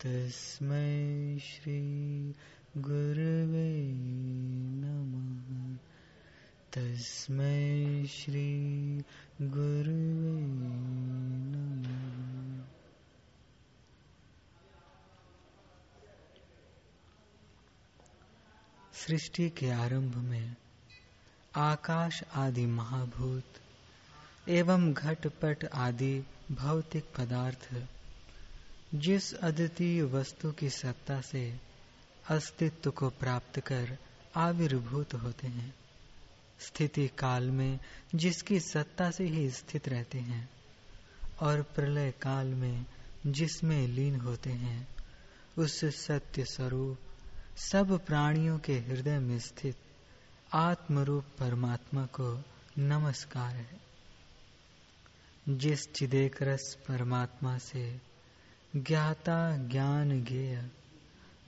तस्मै श्री गुरवे नमः। तस्मै श्री गुरुवे नमः। सृष्टि के आरंभ में आकाश आदि महाभूत एवं घटपट आदि भौतिक पदार्थ जिस अद्वितीय वस्तु की सत्ता से अस्तित्व को प्राप्त कर आविर्भूत होते हैं, स्थिति काल में जिसकी सत्ता से ही स्थित रहते हैं और प्रलय काल में जिसमें लीन होते हैं, उस सत्य स्वरूप सब प्राणियों के हृदय में स्थित आत्मरूप परमात्मा को नमस्कार है। जिस चिदेक रस परमात्मा से ज्ञाता ज्ञान ज्ञेय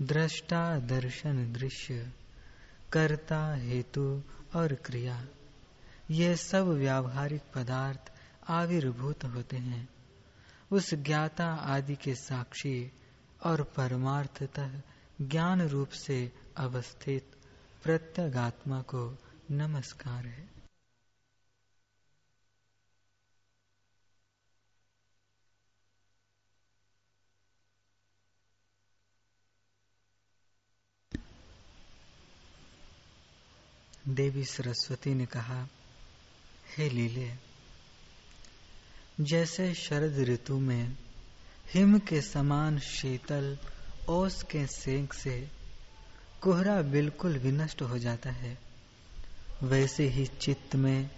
दृष्टा दर्शन दृश्य, कर्ता हेतु और क्रिया। ये सब व्यावहारिक पदार्थ आविर्भूत होते हैं। उस ज्ञाता आदि के साक्षी और परमार्थतः ज्ञान रूप से अवस्थित प्रत्यगात्मा को नमस्कार है। देवी सरस्वती ने कहा, हे लीले, जैसे शरद ऋतु में हिम के समान शीतल ओस के सेंक से कोहरा बिल्कुल विनष्ट हो जाता है, वैसे ही चित्त में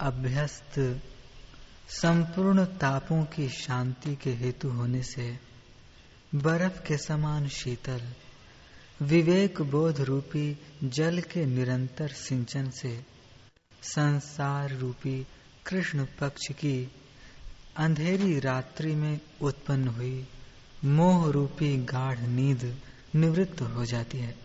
अभ्यस्त संपूर्ण तापों की शांति के हेतु होने से बर्फ़ के समान शीतल विवेक बोध रूपी जल के निरंतर सिंचन से संसार रूपी कृष्ण पक्ष की अंधेरी रात्रि में उत्पन्न हुई मोह रूपी गाढ़ नींद निवृत्त हो जाती है।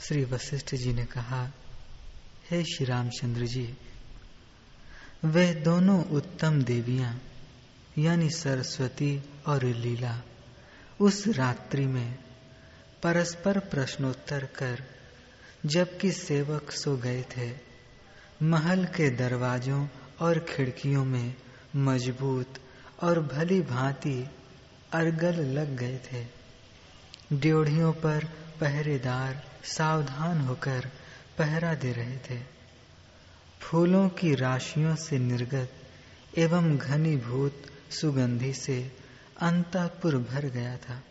श्री वशिष्ठ जी ने कहा, हे श्री रामचंद्र जी वे दोनों उत्तम देवियाँ यानी सरस्वती और लीला, उस रात्रि में परस्पर प्रश्नोत्तर कर जबकि सेवक सो गए थे। महल के दरवाजों और खिड़कियों में मज़बूत और भली भांति अरगल लग गए थे। ड्योढ़ियों पर पहरेदार सावधान होकर पहरा दे रहे थे। फूलों की राशियों से निर्गत एवं घनीभूत सुगंधि से अंतपुर भर गया था।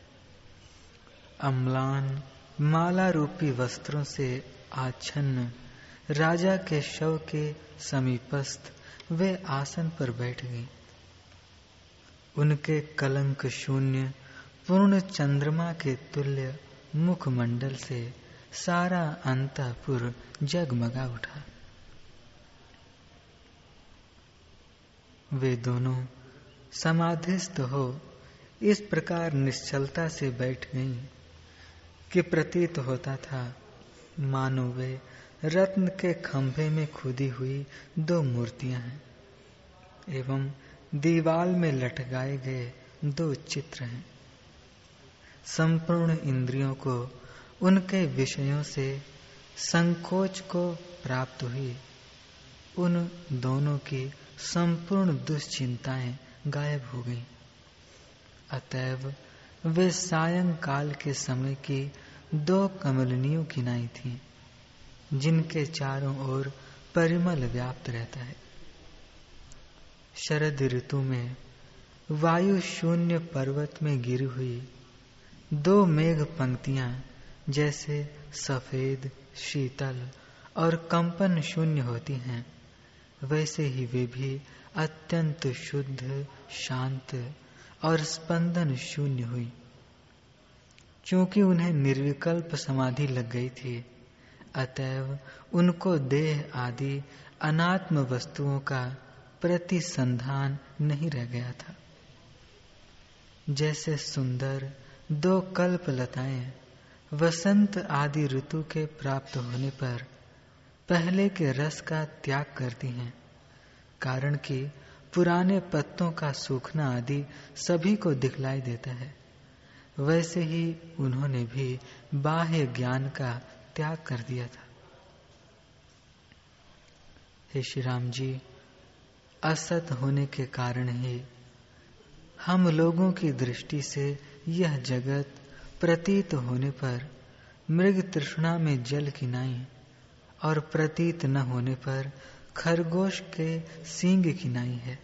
अम्लान माला रूपी वस्त्रों से आच्छन्न, राजा के शव के समीपस्थ वे आसन पर बैठ गई। उनके कलंक शून्य, पूर्ण चंद्रमा के तुल्य मुखमंडल से सारा अंतपुर जगमगा उठा। वे दोनों समाधिस्थ हो, इस प्रकार निश्चलता से बैठ गई कि प्रतीत होता था, मानो वे रत्न के खंभे में खुदी हुई दो मूर्तियाँ हैं एवं दीवाल में लटकाए गए दो चित्र हैं। संपूर्ण इंद्रियों को, उनके विषयों से संकोच को प्राप्त हुई। उन दोनों की संपूर्ण दुश्चिंताएँ गायब हो गई। अतएव वे सायंकाल के समय की दो कमलनियों की नाई थी, जिनके चारों ओर परिमल व्याप्त रहता है। शरद ऋतु में वायु शून्य पर्वत में गिरी हुई दो मेघ पंक्तियाँ, जैसे सफ़ेद, शीतल और कंपन शून्य होती हैं वैसे ही वे भी अत्यंत शुद्ध, शांत और स्पंदन शून्य हुई। क्योंकि उन्हें निर्विकल्प समाधि लग गई थी, अतएव उनको देह आदि अनात्म वस्तुओं का प्रतिसंधान नहीं रह गया था। जैसे सुंदर दो कल्प लताएँ वसंत आदि ऋतु के प्राप्त होने पर पहले के रस का त्याग करती हैं, कारण कि पुराने पत्तों का सूखना आदि सभी को दिखलाई देता है। वैसे ही उन्होंने भी बाह्य ज्ञान का त्याग कर दिया था। हे श्री राम जी, असत होने के कारण ही हम लोगों की दृष्टि से यह जगत प्रतीत होने पर मृग तृष्णा में जल की नाई और प्रतीत न होने पर खरगोश के सींग की नाई है,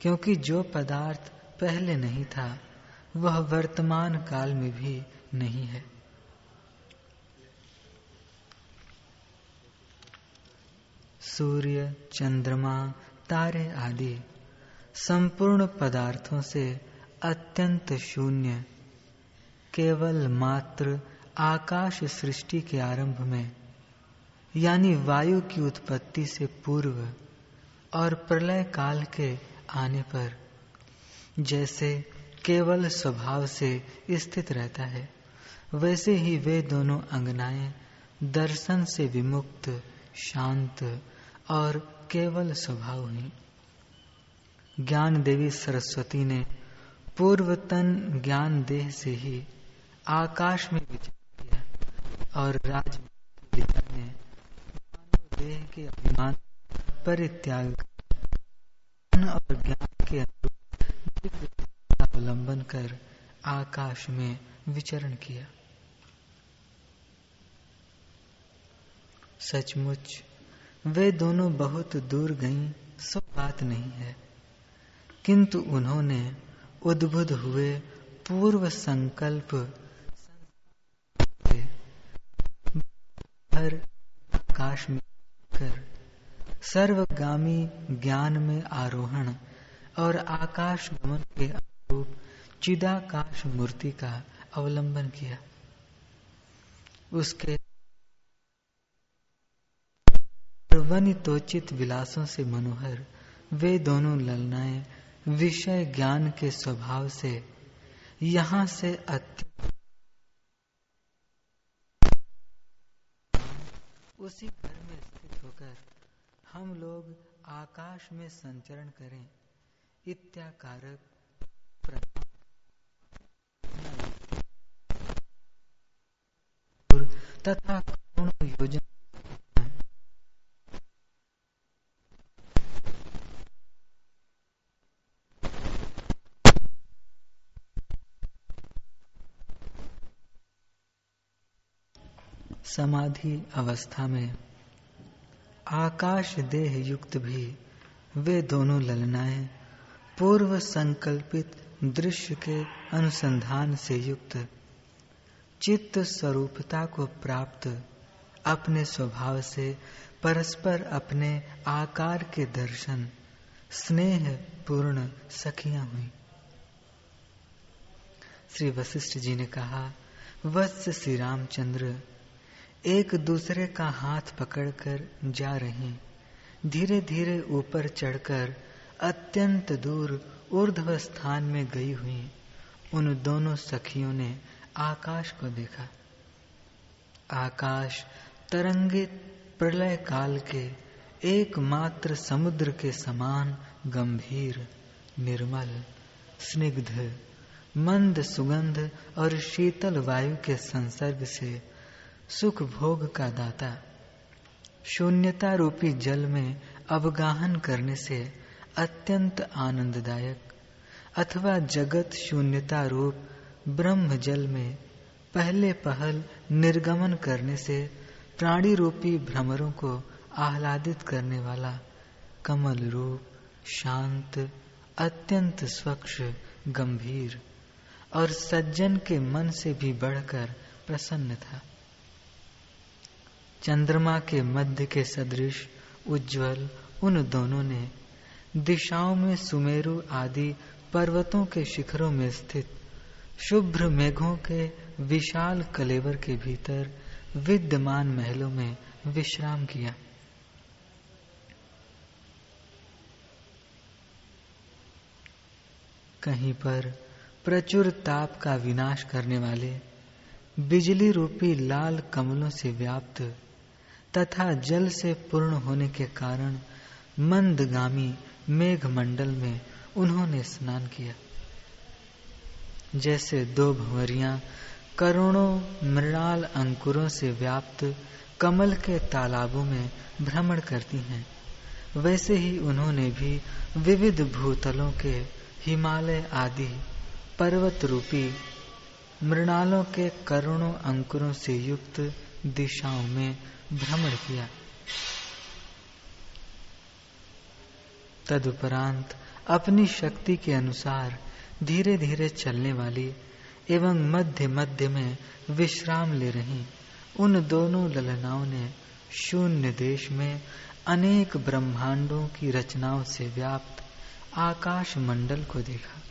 क्योंकि जो पदार्थ पहले नहीं था, वह वर्तमान काल में भी नहीं है। सूर्य, चंद्रमा, तारे आदि संपूर्ण पदार्थों से अत्यंत शून्य, केवल मात्र आकाश सृष्टि के आरंभ में यानी वायु की उत्पत्ति से पूर्व और प्रलय काल के आने पर, जैसे केवल स्वभाव से स्थित रहता है, वैसे ही वे दोनों अंगनाएँ दर्शन से विमुक्त, शांत और केवल स्वभाव हुई ज्ञान देवी सरस्वती ने पूर्वतन ज्ञान देह से ही आकाश में विचार किया और राज ने देह के अभिमान, परित्याग और ज्ञान के अवलंबन कर आकाश में विचरण किया। सचमुच, वे दोनों बहुत दूर गईं सो बात नहीं है। किंतु उन्होंने उद्भुत हुए पूर्व संकल्प हर आकाश में कर सर्वगामी ज्ञान में आरोहण और आकाश गमन के अनुरूप चिदाकाश मूर्ति का अवलंबन किया। उसके वनितोचित विलासों से मनोहर, वे दोनों ललनाएँ विषय ज्ञान के स्वभाव से यहाँ से उसी घर होकर हम लोग आकाश में संचरण करें। इत्याकारक तथा योजन समाधि अवस्था में आकाश देह युक्त भी, वे दोनों ललनाएँ पूर्व संकल्पित दृश्य के अनुसंधान से युक्त। चित्त स्वरूपता को प्राप्त अपने स्वभाव से, परस्पर अपने आकार के दर्शन, स्नेह पूर्ण सखियाँ हुई। श्री वशिष्ठ जी ने कहा, वत्स श्री रामचंद्र एक दूसरे का हाथ पकड़कर जा रहे। धीरे धीरे ऊपर चढ़कर अत्यंत दूर ऊर्ध्व स्थान में गई हुई उन दोनों सखियों ने आकाश को देखा। आकाश तरंगित प्रलय काल के एकमात्र समुद्र के समान गंभीर, निर्मल, स्निग्ध, मंद सुगंध और शीतल वायु के संसर्ग से सुख भोग का दाता। शून्यता रूपी जल में अवगाहन करने से अत्यंत आनंददायक। अथवा जगत शून्यता रूप ब्रह्म जल में पहले पहल निर्गमन करने से प्राणी रूपी भ्रमरों को आह्लादित करने वाला कमल रूप, शांत, अत्यंत स्वच्छ, गंभीर और सज्जन के मन से भी बढ़कर प्रसन्न था। चंद्रमा के मध्य के सदृश, उज्जवल, उन दोनों ने दिशाओं में सुमेरु आदि पर्वतों के शिखरों में स्थित, शुभ्र मेघों के विशाल कलेवर के भीतर विद्यमान महलों में विश्राम किया। कहीं पर प्रचुर ताप का विनाश करने वाले, बिजली रूपी लाल कमलों से व्याप्त तथा जल से पूर्ण होने के कारण मंदगामी मेघमंडल में उन्होंने स्नान किया। जैसे दो भंवरियाँ करोड़ों मृणाल अंकुरों से व्याप्त कमल के तालाबों में भ्रमण करती हैं, वैसे ही उन्होंने भी विविध भूतलों के हिमालय आदि पर्वत रूपी मृणालों के करोड़ों अंकुरों से युक्त दिशाओं में भ्रमण किया। तदुपरांत अपनी शक्ति के अनुसार धीरे धीरे चलने वाली एवं मध्य मध्य में विश्राम ले रही उन दोनों ललनाओं ने शून्य देश में अनेक ब्रह्मांडों की रचनाओं से व्याप्त आकाश मंडल को देखा।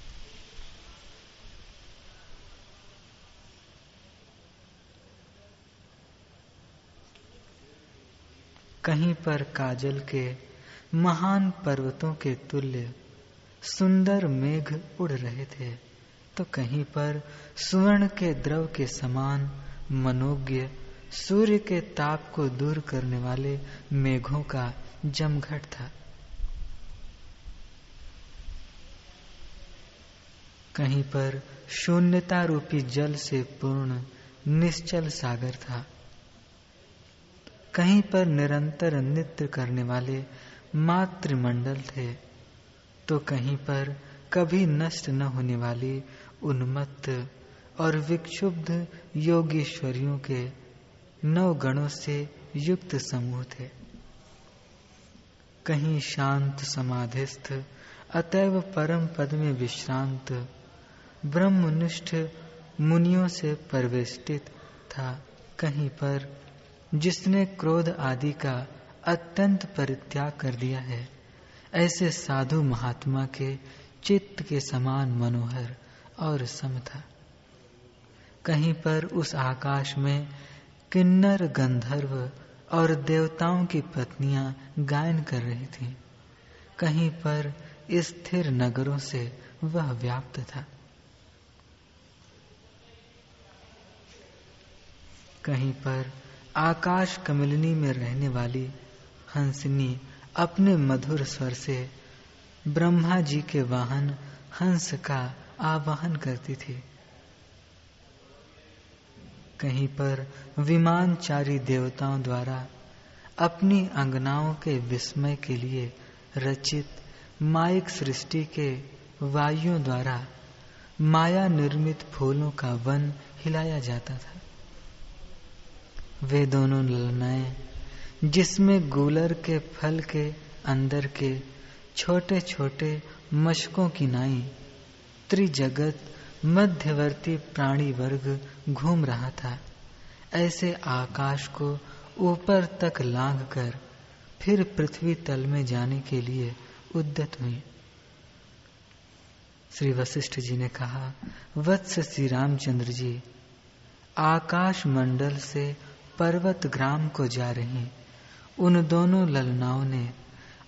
कहीं पर काजल के महान पर्वतों के तुल्य सुंदर मेघ उड़ रहे थे तो कहीं पर सुवर्ण के द्रव के समान मनोज्ञ सूर्य के ताप को दूर करने वाले मेघों का जमघट था। कहीं पर शून्यता रूपी जल से पूर्ण निश्चल सागर था। कहीं पर निरंतर नृत्य करने वाले मातृमंडल थे तो कहीं पर कभी नष्ट न होने वाली उन्मत्त और विक्षुब्ध योगेश्वरियों के नौ गणों से युक्त समूह थे। कहीं शांत समाधिस्थ अतैव परम पद में विश्रांत, ब्रह्मनिष्ठ मुनियों से परिवेष्टित था, कहीं पर जिसने क्रोध आदि का अत्यंत परित्याग कर दिया है, ऐसे साधु महात्मा के चित्त के समान मनोहर और सम था कहीं पर उस आकाश में किन्नर गंधर्व और देवताओं की पत्नियाँ गायन कर रही थीं। कहीं पर स्थिर नगरों से वह व्याप्त था कहीं पर आकाश कमलिनी में रहने वाली हंसनी अपने मधुर स्वर से ब्रह्मा जी के वाहन हंस का आवाहन करती थी। कहीं पर विमानचारी देवताओं द्वारा अपनी अंगनाओं के विस्मय के लिए रचित माइक सृष्टि के वायुओं द्वारा माया निर्मित फूलों का वन हिलाया जाता था। वे दोनों ललनाएँ, जिसमें गूलर के फल के अंदर के छोटे छोटे मशकों की नाई, त्रिजगत मध्यवर्ती प्राणी वर्ग घूम रहा था। ऐसे आकाश को ऊपर तक लांग कर फिर पृथ्वी तल में जाने के लिए उद्यत हुई। श्री वशिष्ठ जी ने कहा, वत्स श्री रामचंद्र जी, आकाश मंडल से पर्वत ग्राम को जा रही, उन दोनों ललनाओं ने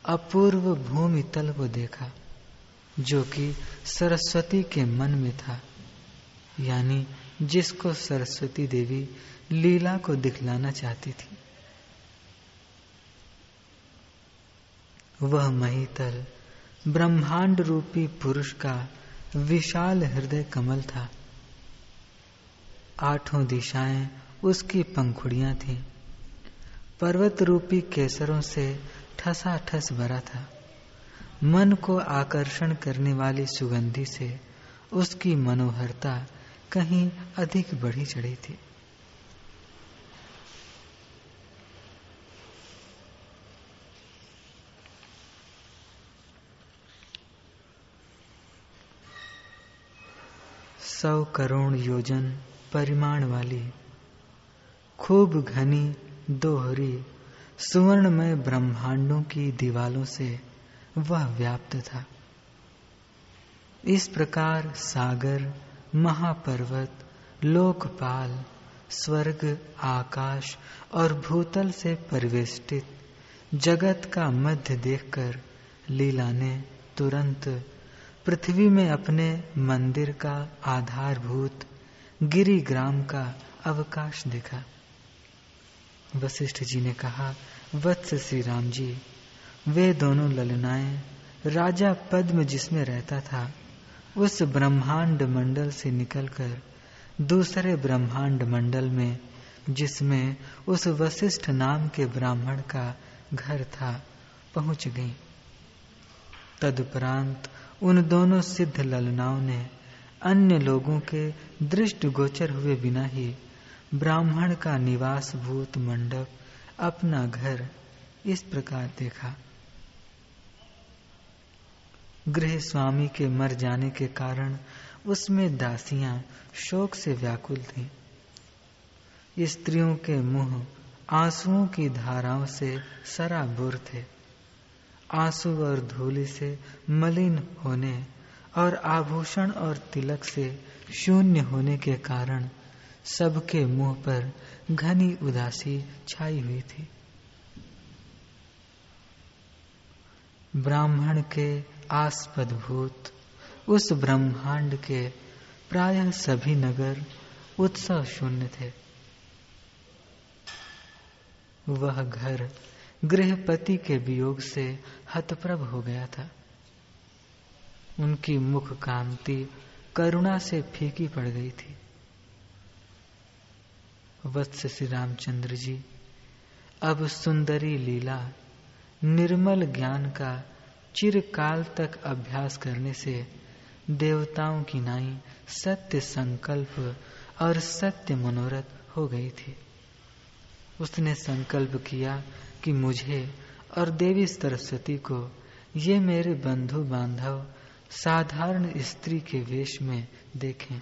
अपूर्व भूमि तल को देखा, जो कि सरस्वती के मन में था, यानी जिसको सरस्वती देवी लीला को दिखलाना चाहती थी। वह महितल, ब्रह्मांड रूपी पुरुष का विशाल हृदय कमल था। आठों दिशाएँ उसकी पंखुड़ियाँ थीं। पर्वत रूपी केसरों से ठसा ठस भरा था। मन को आकर्षण करने वाली सुगंधि से उसकी मनोहरता कहीं अधिक बढ़ी चढ़ी थी। सौ करोड़ योजन, परिमाण वाली खूब घनी दोहरी सुवर्णमय ब्रह्मांडों की दीवालों से वह व्याप्त था। इस प्रकार सागर, महापर्वत, लोकपाल, स्वर्ग, आकाश और भूतल से परिवेष्टित जगत का मध्य देखकर लीला ने तुरंत पृथ्वी में अपने मंदिर का आधारभूत गिरिग्राम का अवकाश देखा। वशिष्ठ जी ने कहा, वत्स श्री राम जी, वे दोनों ललनाएँ राजा पद्म जिसमें रहता था, उस ब्रह्मांड मंडल से निकलकर दूसरे ब्रह्मांड मंडल में, जिसमें उस वशिष्ठ नाम के ब्राह्मण का घर था, पहुँच गई। तदुपरांत उन दोनों सिद्ध ललनाओं ने अन्य लोगों के दृष्ट गोचर हुए बिना ही ब्राह्मण का निवास भूत मंडप, अपना घर इस प्रकार देखा गृह स्वामी के मर जाने के कारण उसमें दासियाँ शोक से व्याकुल थीं। स्त्रियों के मुँह आंसुओं की धाराओं से सराबुर थे आँसू और धूलि से मलिन होने और आभूषण और तिलक से शून्य होने के कारण सबके मुँह पर घनी उदासी छाई हुई थी। ब्राह्मण के आस्पद भूत, उस ब्रह्मांड के प्रायः सभी नगर उत्सव शून्य थे। वह घर गृहपति के वियोग से हतप्रभ हो गया था। उनकी मुख कांति करुणा से फीकी पड़ गई थी। वत्स श्री रामचंद्र जी। अब सुंदरी लीला, निर्मल ज्ञान का चिरकाल तक अभ्यास करने से देवताओं की नाई सत्य संकल्प और सत्य मनोरथ हो गई थी। उसने संकल्प किया कि मुझे और देवी सरस्वती को ये मेरे बंधु बांधव साधारण स्त्री के वेश में देखें।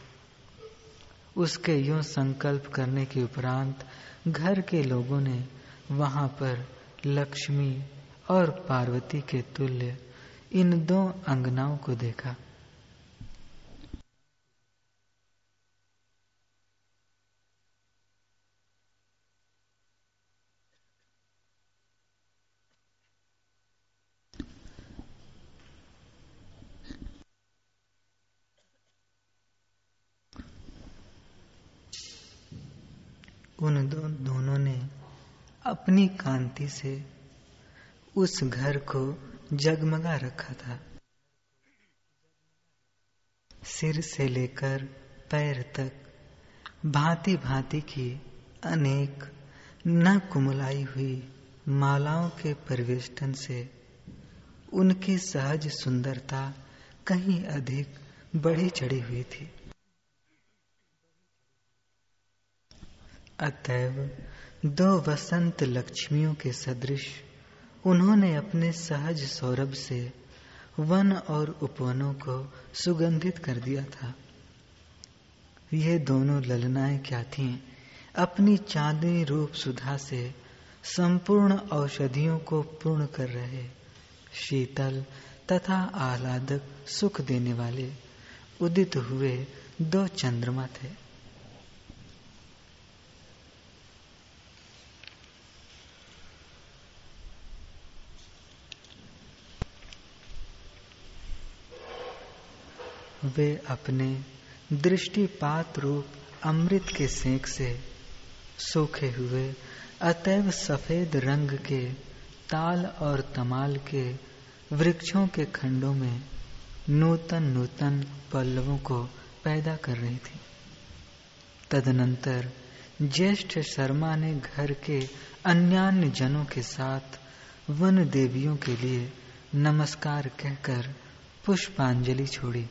उसके यूँ संकल्प करने के उपरांत घर के लोगों ने वहाँ पर लक्ष्मी और पार्वती के तुल्य इन दो अंगनाओं को देखा उन दो, दोनों ने अपनी कांति से उस घर को जगमगा रखा था। सिर से लेकर पैर तक भांति भांति की अनेक न कुमलाई हुई मालाओं के परिवेष्टन से उनकी सहज सुंदरता कहीं अधिक बढ़ी चढ़ी हुई थी। अतएव दो वसंत लक्ष्मियों के सदृश, उन्होंने अपने सहज सौरभ से वन और उपवनों को सुगंधित कर दिया था। ये दोनों ललनाएँ क्या थीं? अपनी चांदनी रूप सुधा से संपूर्ण औषधियों को पूर्ण कर रहे शीतल तथा आह्लादक सुख देने वाले उदित हुए दो चंद्रमा थे। वे अपने दृष्टिपात रूप अमृत के सेक से सूखे हुए अतएव सफ़ेद रंग के, ताल और तमाल के वृक्षों के खंडों में नूतन नूतन पल्लवों को पैदा कर रही थी। तदनंतर ज्येष्ठ शर्मा ने घर के अन्यान्य जनों के साथ वन देवियों के लिए नमस्कार कहकर पुष्पांजलि छोड़ी।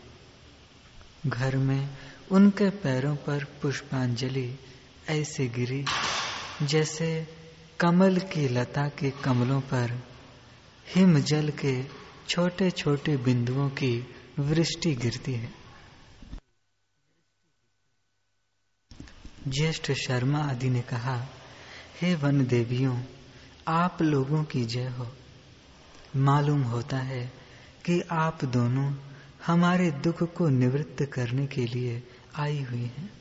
घर में उनके पैरों पर पुष्पांजलि ऐसे गिरी, जैसे कमल की लता के कमलों पर हिम जल के छोटे छोटे बिंदुओं की वृष्टि गिरती है। ज्येष्ठ शर्मा आदि ने कहा, हे वन देवियों आप लोगों की जय हो। मालूम होता है कि आप दोनों हमारे दुख को निवृत्त करने के लिए आई हुई हैं।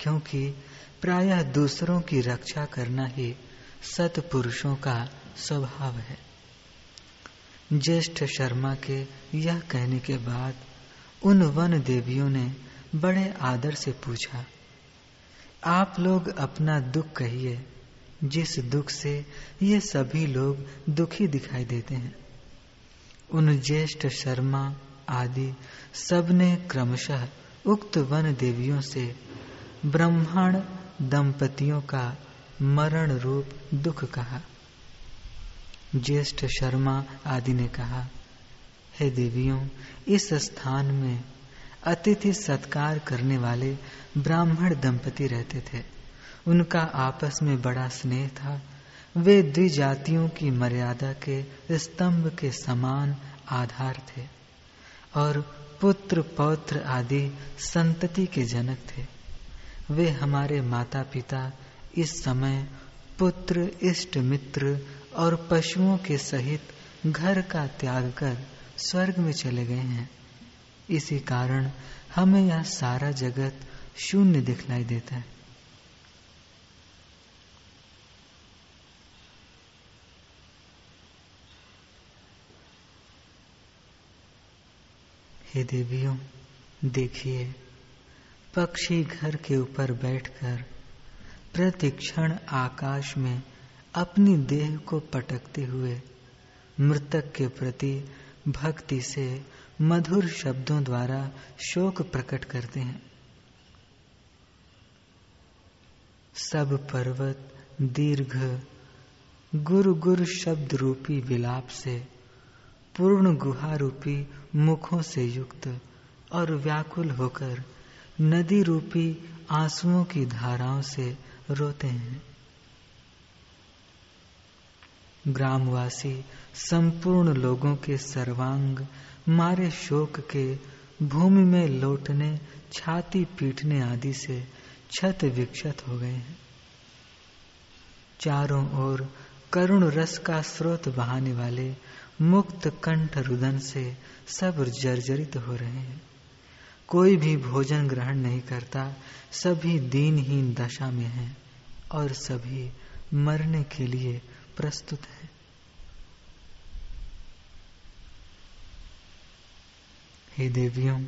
क्योंकि प्रायः दूसरों की रक्षा करना ही सतपुरुषों का स्वभाव है। ज्येष्ठ शर्मा के यह कहने के बाद उन वन देवियों ने बड़े आदर से पूछा, आप लोग अपना दुख कहिए, जिस दुख से ये सभी लोग दुखी दिखाई देते हैं? उन ज्येष्ठ शर्मा आदि सबने क्रमशः उक्त वन देवियों से ब्रह्मांड दंपतियों का मरण रूप दुख कहा। ज्येष्ठ शर्मा आदि ने कहा, हे देवियों, इस स्थान में अतिथि सत्कार करने वाले ब्राह्मण दंपति रहते थे। उनका आपस में बड़ा स्नेह था। वे द्विजातियों की मर्यादा के स्तंभ के समान आधार थे। और पुत्र, पौत्र आदि संतति के जनक थे। वे हमारे माता पिता इस समय पुत्र, इष्ट मित्र और पशुओं के सहित घर का त्याग कर स्वर्ग में चले गए हैं। इसी कारण हमें यह सारा जगत शून्य दिखलाई देता है। हे देवियों, देखिए, पक्षी घर के ऊपर बैठकर प्रतिक्षण आकाश में अपनी देह को पटकते हुए मृतक के प्रति भक्ति से मधुर शब्दों द्वारा शोक प्रकट करते हैं। सब पर्वत दीर्घ, गुरु गुरु शब्द रूपी विलाप से पूर्ण गुहा रूपी मुखों से युक्त और व्याकुल होकर नदी रूपी आंसुओं की धाराओं से रोते हैं। ग्रामवासी संपूर्ण लोगों के सर्वांग मारे शोक के भूमि में लौटने, छाती पीटने आदि से छत विक्षत हो गए हैं। चारों ओर करुण रस का स्रोत बहाने वाले मुक्त कंठ रुदन से सब जर्जरित हो रहे हैं। कोई भी भोजन ग्रहण नहीं करता, सभी दीनहीन दशा में हैं और सभी मरने के लिए प्रस्तुत है। हे देवियों,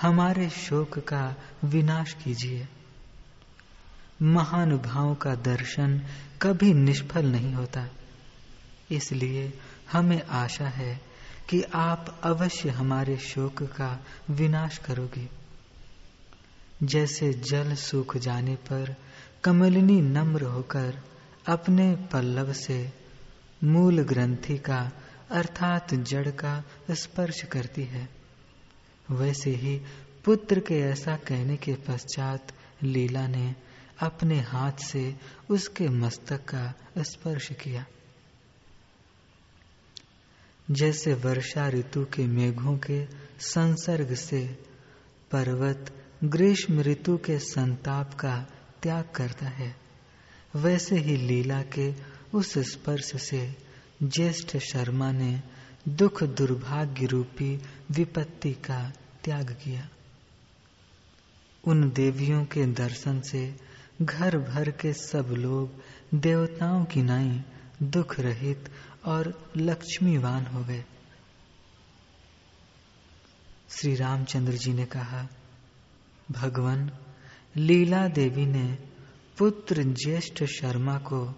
हमारे शोक का विनाश कीजिए। महानुभाव का दर्शन कभी निष्फल नहीं होता। इसलिए हमें आशा है कि आप अवश्य हमारे शोक का विनाश करोगे। जैसे जल सूख जाने पर कमलिनी नम्र होकर अपने पल्लव से मूल ग्रंथि का अर्थात जड़ का स्पर्श करती है, वैसे ही पुत्र के ऐसा कहने के पश्चात लीला ने अपने हाथ से उसके मस्तक का स्पर्श किया। जैसे वर्षा ऋतु के मेघों के संसर्ग से पर्वत ग्रीष्म ऋतु के संताप का त्याग करता है, वैसे ही लीला के उस स्पर्श से ज्येष्ठ शर्मा ने दुख दुर्भाग्य रूपी विपत्ति का त्याग किया। उन देवियों के दर्शन से घर भर के सब लोग देवताओं की नाई दुख रहित और लक्ष्मीवान हो गए। श्री रामचंद्र जी ने कहा, भगवान, लीला देवी ने पुत्र ज्येष्ठ शर्मा को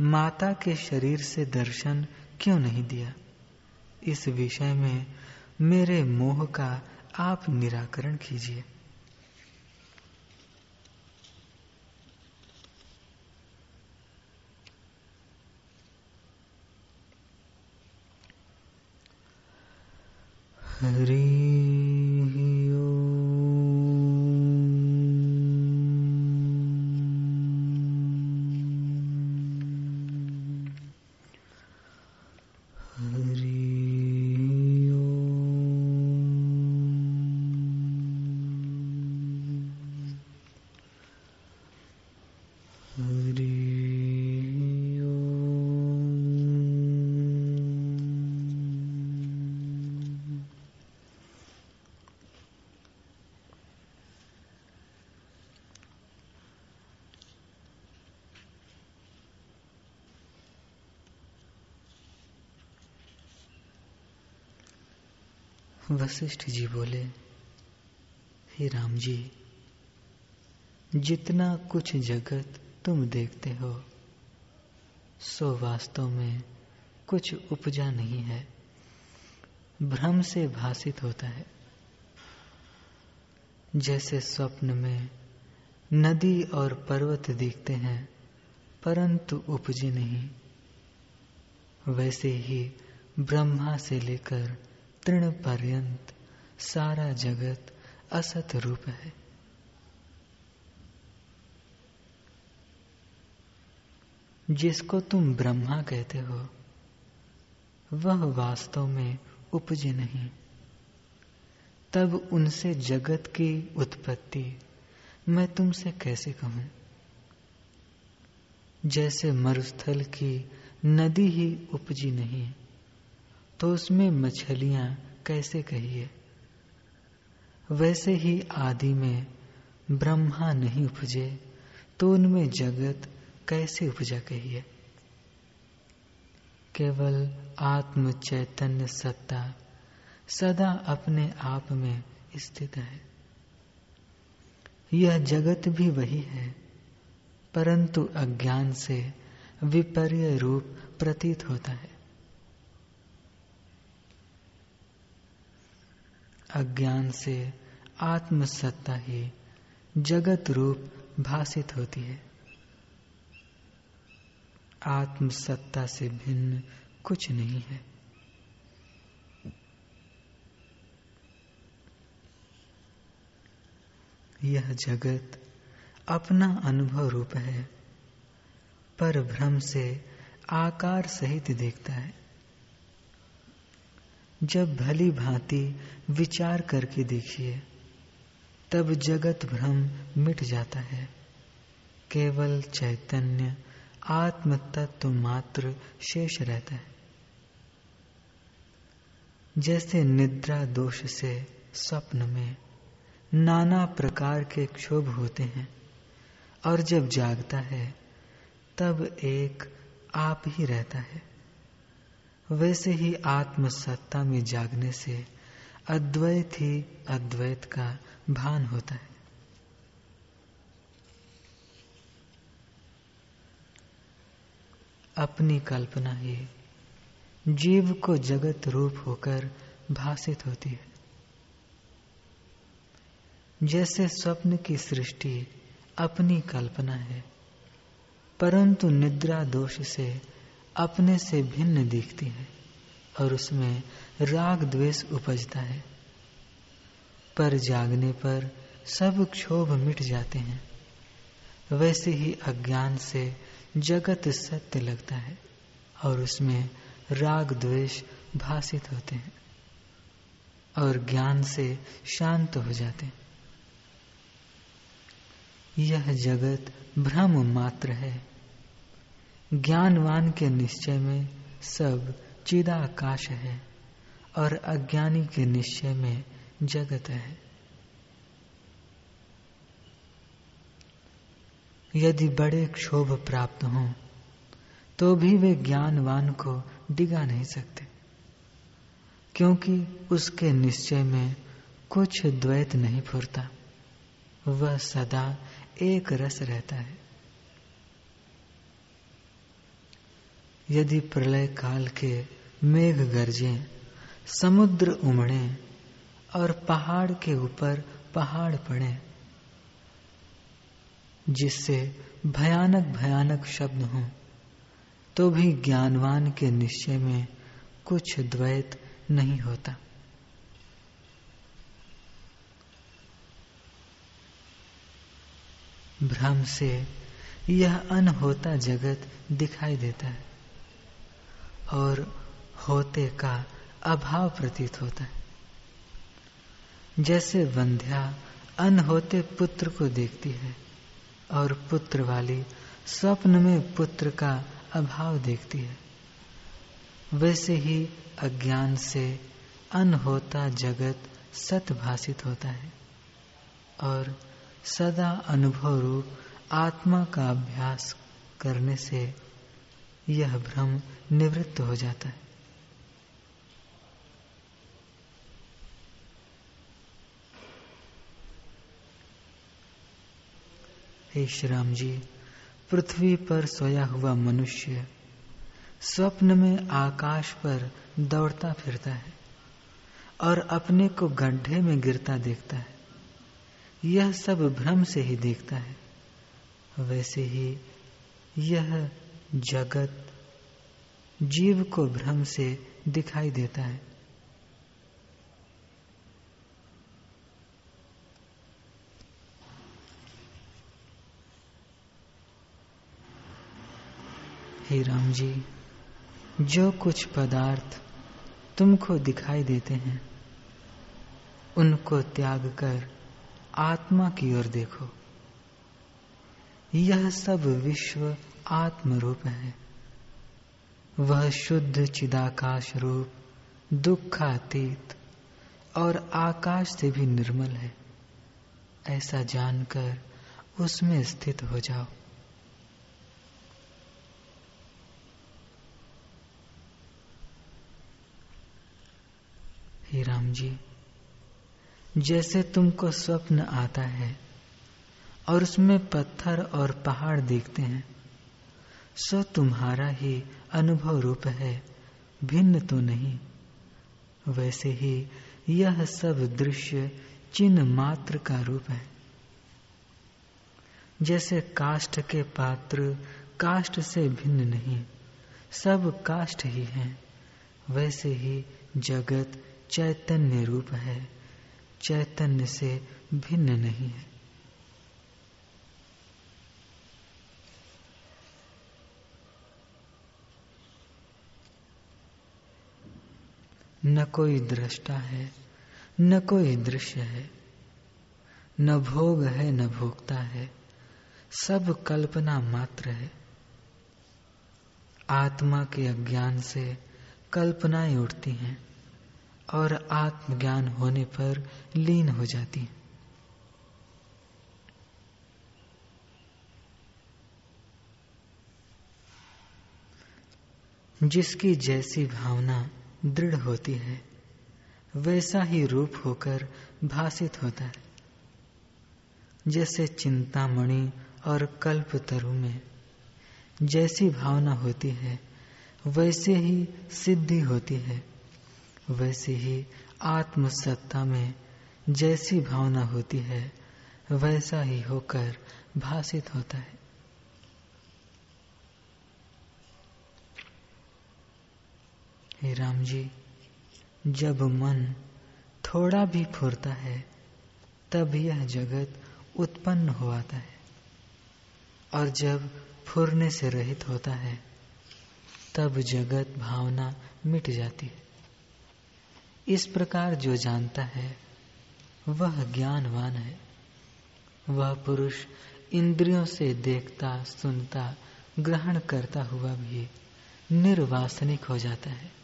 माता के शरीर से दर्शन क्यों नहीं दिया? इस विषय में मेरे मोह का आप निराकरण कीजिए। हरी वशिष्ठ जी बोले, हे राम जी, जितना कुछ जगत तुम देखते हो, सो वास्तव में कुछ उपजा नहीं है। भ्रम से भाषित होता है। जैसे स्वप्न में नदी और पर्वत दिखते हैं, परंतु उपजे नहीं, वैसे ही ब्रह्मा से लेकर तृण पर्यंत सारा जगत असत रूप है। जिसको तुम ब्रह्मा कहते हो, वह वास्तव में उपजे नहीं। तब उनसे जगत की उत्पत्ति मैं तुमसे कैसे कहूँ? जैसे मरुस्थल की नदी ही उपजी नहीं तो उसमें मछलियाँ कैसे कहिए वैसे ही आदि में ब्रह्मा नहीं उपजे तो उनमें जगत कैसे उपजा कहिए केवल आत्म चैतन्य सत्ता सदा अपने आप में स्थित है। यह जगत भी वही है, परंतु अज्ञान से विपर्य रूप प्रतीत होता है। अज्ञान से आत्मसत्ता ही जगत रूप भाषित होती है। आत्मसत्ता से भिन्न कुछ नहीं है। यह जगत अपना अनुभव रूप है, पर भ्रम से आकार सहित देखता है। जब भली भांति विचार करके देखिए, तब जगत भ्रम मिट जाता है। केवल चैतन्य आत्म तत्व मात्र शेष रहता है। जैसे निद्रा दोष से स्वप्न में नाना प्रकार के क्षोभ होते हैं, और जब जागता है, तब एक आप ही रहता है। वैसे ही आत्मसत्ता में जागने से अद्वैत ही अद्वैत का भान होता है। अपनी कल्पना ही जीव को जगत रूप होकर भाषित होती है। जैसे स्वप्न की सृष्टि अपनी कल्पना है, परंतु निद्रा दोष से अपने से भिन्न दिखती है और उसमें राग द्वेष उपजता है। पर जागने पर सब क्षोभ मिट जाते हैं। वैसे ही अज्ञान से जगत सत्य लगता है और उसमें राग द्वेष भाषित होते हैं और ज्ञान से शांत हो जाते हैं। यह जगत भ्रम मात्र है। ज्ञानवान के निश्चय में सब चिदाकाश है और अज्ञानी के निश्चय में जगत है। यदि बड़े क्षोभ प्राप्त हों तो भी वे ज्ञानवान को डिगा नहीं सकते, क्योंकि उसके निश्चय में कुछ द्वैत नहीं फुरता। वह सदा एक रस रहता है। यदि प्रलय काल के मेघ गरजे, समुद्र उमड़े और पहाड़ के ऊपर पहाड़ पड़े, जिससे भयानक भयानक शब्द हो तो भी ज्ञानवान के निश्चय में कुछ द्वैत नहीं होता। भ्रम से यह अनहोता जगत दिखाई देता है। और होते का अभाव प्रतीत होता है। जैसे वंध्या अनहोते पुत्र को देखती है और पुत्र वाली स्वप्न में पुत्र का अभाव देखती है। वैसे ही अज्ञान से अनहोता जगत सतभाषित होता है और सदा अनुभव रूप आत्मा का अभ्यास करने से यह भ्रम निवृत्त हो जाता है। हे श्रीराम जी, पृथ्वी पर सोया हुआ मनुष्य स्वप्न में आकाश पर दौड़ता फिरता है और अपने को गड्ढे में गिरता देखता है। यह सब भ्रम से ही देखता है। वैसे ही यह जगत जीव को भ्रम से दिखाई देता है। हे राम जी, जो कुछ पदार्थ तुमको दिखाई देते हैं, उनको त्याग कर आत्मा की ओर देखो। यह सब विश्व आत्म रूप है। वह शुद्ध चिदाकाश रूप, दुखातीत और आकाश से भी निर्मल है। ऐसा जानकर उसमें स्थित हो जाओ। हे राम जी, जैसे तुमको स्वप्न आता है और उसमें पत्थर और पहाड़ देखते हैं सो तुम्हारा ही अनुभव रूप है, भिन्न तो नहीं। वैसे ही यह सब दृश्य चिन्ह मात्र का रूप है। जैसे काष्ठ के पात्र काष्ठ से भिन्न नहीं, सब काष्ठ ही हैं। वैसे ही जगत चैतन्य रूप है, चैतन्य से भिन्न नहीं है। न कोई दृष्टा है, न कोई दृश्य है, न भोग है, न भोगता है, सब कल्पना मात्र है। आत्मा के अज्ञान से कल्पनाएँ उठती हैं और आत्मज्ञान होने पर लीन हो जाती हैं। जिसकी जैसी भावना दृढ़ होती है। वैसा ही रूप होकर भाषित होता है। जैसे चिंतामणि और कल्प तरु में जैसी भावना होती है, वैसे ही सिद्धि होती है। वैसे ही आत्मसत्ता में जैसी भावना होती है, वैसा ही होकर भाषित होता है। हे राम जी, जब मन थोड़ा भी फुरता है, तब यह जगत उत्पन्न हो आता है। और जब फुरने से रहित होता है, तब जगत भावना मिट जाती है। इस प्रकार जो जानता है, वह ज्ञानवान है। वह पुरुष इंद्रियों से देखता, सुनता, ग्रहण करता हुआ भी निर्वासनिक हो जाता है।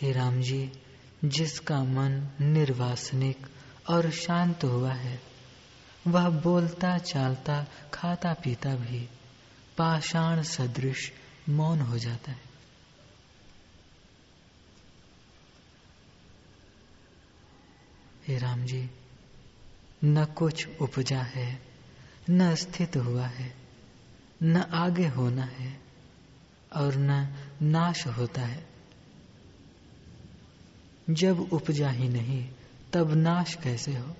हे राम जी जिसका मन निर्वासनिक और शांत हुआ है, वह बोलता चालता, खाता पीता भी, पाषाण सदृश मौन हो जाता है। हे राम जी न कुछ उपजा है, न स्थित हुआ है, न आगे होना है, और न नाश होता है। जब उपजा ही नहीं, तब नाश कैसे हो?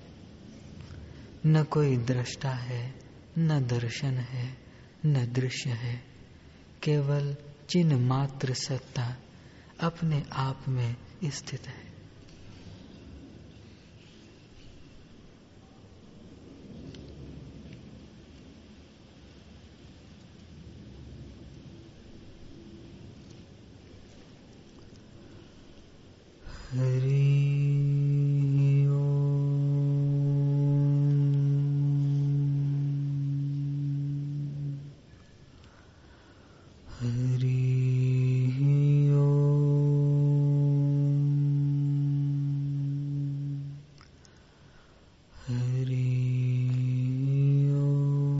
न कोई दृष्टा है, न दर्शन है, न दृश्य है। केवल चिन्ह मात्र सत्ता अपने आप में स्थित है।